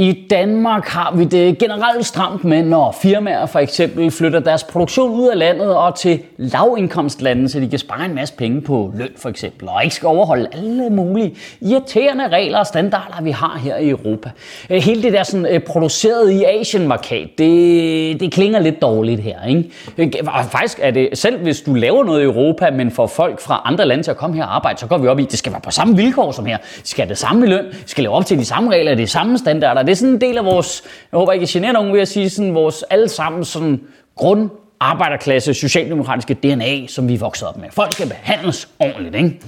I Danmark har vi det generelt stramt med, når firmaer for eksempel flytter deres produktion ud af landet og til lavindkomstlande, så de kan spare en masse penge på løn for eksempel, og ikke skal overholde alle mulige irriterende regler og standarder, vi har her i Europa. Øh, hele det der sådan, øh, produceret i Asien-markat, det, det klinger lidt dårligt her. Ikke? Øh, og faktisk er det, selv hvis du laver noget i Europa, men får folk fra andre lande til at komme her og arbejde, så går vi op i, at det skal være på samme vilkår som her. De skal have det samme løn, de skal leve op til de samme regler, de samme standarder, det er sådan en del af vores, jeg håber ikke, jeg generer nogen ved at sige, sådan vores allesammen sådan grund arbejderklasse, socialdemokratiske DNA, som vi er vokset op med. Folk skal behandles ordentligt, ikke?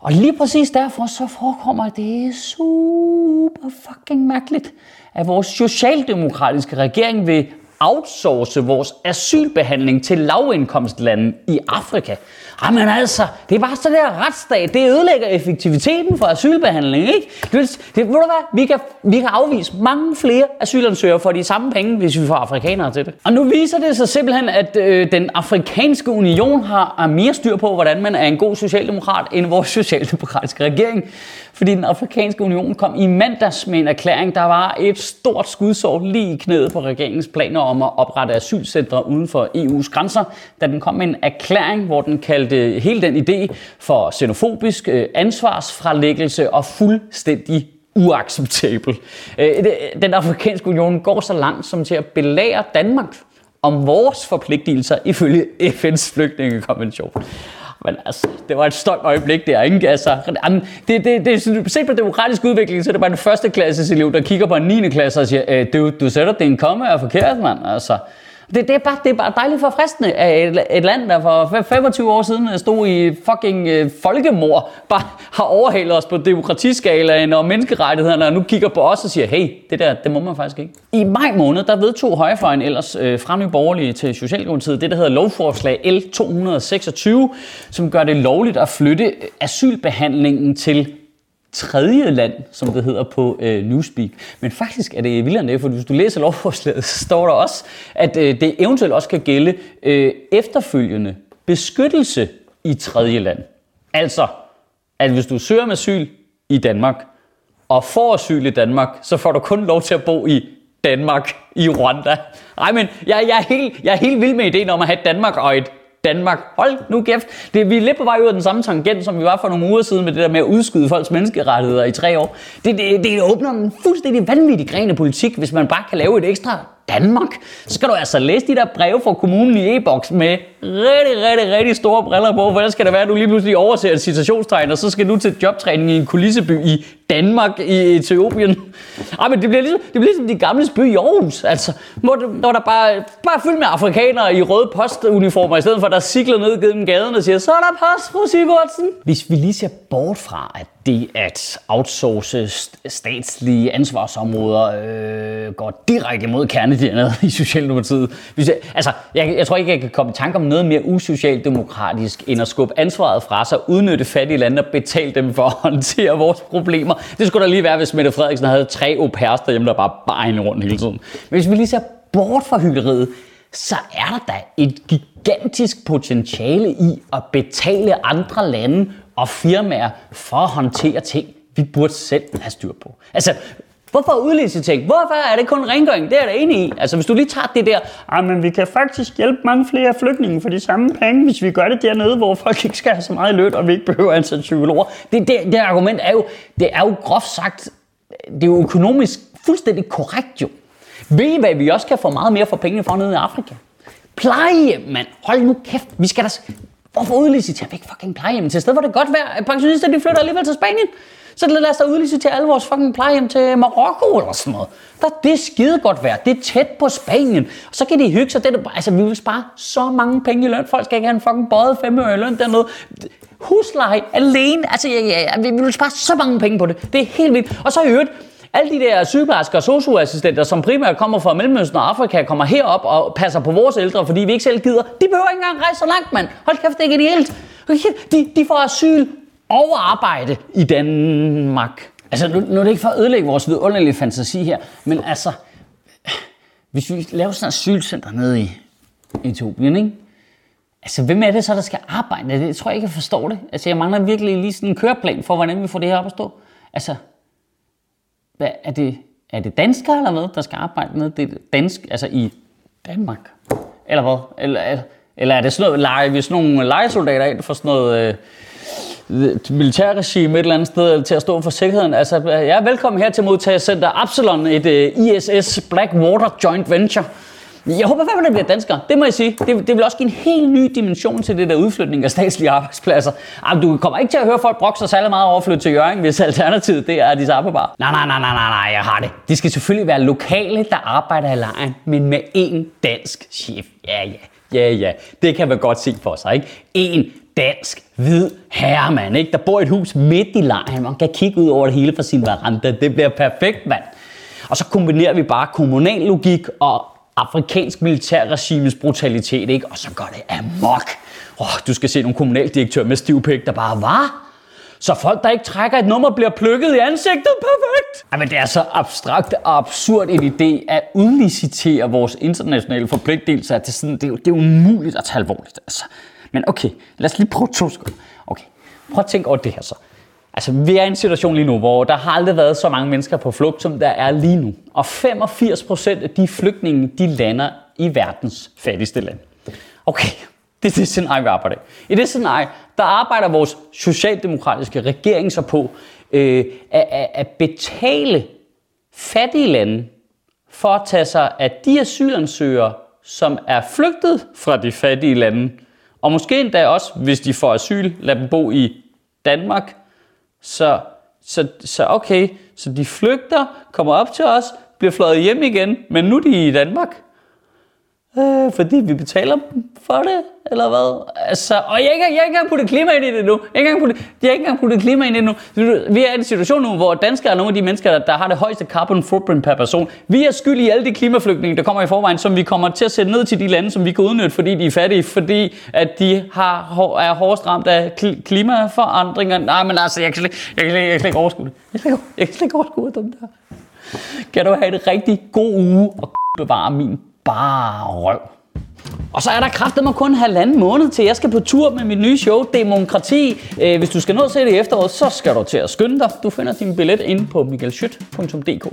Og lige præcis derfor så forekommer det super fucking mærkeligt, at vores socialdemokratiske regering vil outsource vores asylbehandling til lavindkomstlande i Afrika. Jamen altså, det er bare så der retsstat, det ødelægger effektiviteten for asylbehandling, ikke? Det, det, ved du hvad, vi kan, vi kan afvise mange flere asylansøgere for de samme penge, hvis vi får afrikanere til det. Og nu viser det sig simpelthen, at øh, den afrikanske union har mere styr på, hvordan man er en god socialdemokrat, end vores socialdemokratiske regering. Fordi den afrikanske union kom i mandags med en erklæring, der var et stort skudsår lige i knæet på regeringens planer om at oprette asylcentre uden for EU's grænser, da den kom med en erklæring, hvor den kaldte hele den idé for xenofobisk øh, ansvarsfralæggelse og fuldstændig uacceptabel. Øh, den afrikanske union går så langt som til at belære Danmark om vores forpligtelser ifølge FN's flygtningekonvention. Men altså, det var et stolt øjeblik der, ikke? Altså, det, det, det, det, set på demokratisk udvikling, så er det bare en første klasses elev, der kigger på en 9. klasse og siger, øh, du, du sætter din komme er forkert, mand. Altså, det, det, er bare, det er bare dejligt forfriskende, at et, et land, der for 25 år siden stod i fucking øh, folkemord, bare har overhalet os på demokratiskalaen og menneskerettighederne, og nu kigger på os og siger, hey, det der, det må man faktisk ikke. I maj måned, der vedtog højrefløjen ellers øh, fra Nye Borgerlige til Socialdemokratiet, det der hedder lovforslag L226, som gør det lovligt at flytte asylbehandlingen til tredje land, som det hedder på øh, Newspeak. Men faktisk er det vildere end det, for hvis du læser lovforslaget, så står der også, at øh, det eventuelt også kan gælde øh, efterfølgende beskyttelse i tredje land. Altså, at hvis du søger om asyl i Danmark, og får asyl i Danmark, så får du kun lov til at bo i Danmark, i Rwanda. Ej, men jeg, jeg, er helt, jeg er helt vild med ideen om at have Danmark og et Danmark. Hold nu kæft. Det, vi er lidt på vej ud af den samme tangent, som vi var for nogle uger siden med det der med at udskyde folks menneskerettigheder i tre år. Det, det, det åbner en fuldstændig vanvittig gren af politik, hvis man bare kan lave et ekstra Danmark, så skal du altså læse de der breve fra kommunen i e-boks med rigtig, rigtig, rigtig store briller på, for ellers skal det være, at du lige pludselig overser et citationstegn, og så skal du til jobtræning i en kulisseby i Danmark, i Etiopien. Ej, men det bliver ligesom, det bliver ligesom de gamle by i Aarhus, altså, Må, når der bare, bare fyldt med afrikanere i røde postuniformer, i stedet for at der cykler ned gennem gaden og siger, så er der post, fru Sigurdsen. Hvis vi lige ser bort fra, at det at outsource statslige ansvarsområder øh, går direkte imod kernedyrene i Socialdemokratiet. Hvis jeg, altså, jeg, jeg tror ikke, jeg kan komme i tanke om noget mere usocialdemokratisk, end at skubbe ansvaret fra sig, udnytte fattige lande og betale dem for at håndtere vores problemer. Det skulle da lige være, hvis Mette Frederiksen havde tre au pairs derhjemme, der bare bare rundt hele tiden. Men hvis vi lige ser bort fra hyggeriet, så er der da et gigantisk potentiale i at betale andre lande og firmaer for at håndtere ting, vi burde selv have styr på. Altså, Hvorfor udlicitering? Hvorfor er det kun rengøring? Det er jeg da enig i. Altså, hvis du lige tager det der, ah, men vi kan faktisk hjælpe mange flere flygtninge for de samme penge, hvis vi gør det dernede, hvor folk ikke skal have så meget løn, og vi ikke behøver altså at ansætte psykologer. Det, det, det argument er jo, det er jo groft sagt, det er jo økonomisk fuldstændig korrekt jo. Ved I, hvad vi også kan få meget mere for pengene for nede i Afrika? Plejehjem, mand. Hold nu kæft. Vi skal da... Hvorfor udlicitere væk fucking plejehjem til et sted, hvor det godt være, at øh, pensionister de flytter alligevel til Spanien? Så lad os da udlicitere alle vores fucking plejehjem til Marokko eller sådan noget. Der, det er skide godt værd. Det er tæt på Spanien. Og så kan de hygge sig. Det er, altså, vi vil spare så mange penge i løn. Folk skal ikke have en fucking bøjet 5 øre i løn dernede. Husleje alene. Altså, ja, ja, ja, vi vil spare så mange penge på det. Det er helt vildt. Og så i øvrigt, alle de der sygeplejersker og socioassistenter, som primært kommer fra Mellemøsten og Afrika, kommer herop og passer på vores ældre, fordi vi ikke selv gider. De behøver ikke engang rejse så langt, mand. Hold kæft, det er helt. De, de får asyl og arbejde i Danmark. Altså, nu, nu er det ikke for at ødelægge vores vidunderlige fantasi her, men altså, hvis vi laver sådan et asylcenter nede i Etiopien, ikke? Altså, hvem er det så, der skal arbejde? Det tror jeg ikke, jeg forstår det. Altså, jeg mangler virkelig lige sådan en køreplan for, hvordan vi får det her op at stå. Altså, hvad, er, det, er det danskere eller hvad, der skal arbejde med det dansk, altså i Danmark? Eller hvad? Eller, eller er det sådan noget, lege, hvis nogle legesoldater ind for sådan noget øh, militærregime et eller andet sted til at stå for sikkerheden? Altså, ja, velkommen her til modtagercenter Absalon, et øh, ISS Blackwater Joint Venture. Jeg håber at det bliver danskere. Det må jeg sige. Det, det vil også give en helt ny dimension til det der udflytning af statslige arbejdspladser. Ah, Jamen, du kommer ikke til at høre folk brokke sig særlig meget overflytte til Jørgen, hvis alternativet det er Addis Ababa. Nej, nej, nej, nej, nej, nej, jeg har det. De skal selvfølgelig være lokale, der arbejder i lejen, men med én dansk chef. Ja, ja, ja, ja. Det kan man godt se for sig, ikke? En dansk, hvid herremand, ikke? der bor i et hus midt i lejren, Man kan kigge ud over det hele fra sin veranda. Det bliver perfekt, mand. Og så kombinerer vi bare kommunal logik og afrikansk militærregimes brutalitet, ikke? og så går det amok. Oh, du skal se nogle kommunaldirektører med stivpæk, der bare var. Så folk, der ikke trækker et nummer, bliver plukket i ansigtet. Perfekt! Jamen, det er så abstrakt og absurd en idé at udlicitere vores internationale forpligtelser. Det sådan, det er, det er umuligt at tage alvorligt. Altså. Men okay, lad os lige prøve to sekunder. Okay, prøv at tænke over det her så. Altså, vi er i en situation lige nu, hvor der har aldrig været så mange mennesker på flugt, som der er lige nu. Og 85 procent af de flygtninge, de lander i verdens fattigste land. Okay, det er det scenarie, vi arbejder i. I det scenarie, der arbejder vores socialdemokratiske regering så på øh, at, at, at betale fattige lande for at tage sig af de asylansøgere, som er flygtet fra de fattige lande, og måske endda også, hvis de får asyl, lad dem bo i Danmark, så, så, så okay, så de flygter, kommer op til os, bliver fløjet hjem igen, men nu er de i Danmark. Øh, fordi vi betaler dem for det, eller hvad? Altså, og jeg har ikke, jeg har ikke engang puttet klima ind i det nu. Jeg har ikke puttet, jeg har ikke engang puttet klima ind i det nu. Vi er i en situation nu, hvor danskere er nogle af de mennesker, der, der har det højeste carbon footprint per person. Vi er skyld i alle de klimaflygtninge, der kommer i forvejen, som vi kommer til at sætte ned til de lande, som vi kan udnytte, fordi de er fattige, fordi at de har, er hårdest ramt af klimaforandringer. Nej, men altså, jeg kan slet, jeg kan slet, jeg kan slet ikke overskue det. Jeg kan, slet ikke overskue dem der. Kan du have en rigtig god uge og bevare min bare røv. Og så er der kraftet mig kun halvanden måned til, jeg skal på tur med mit nye show, Demokrati. Øh, hvis du skal nå at se det i efteråret, så skal du til at skynde dig. Du finder din billet inde på michaelschyt.dk.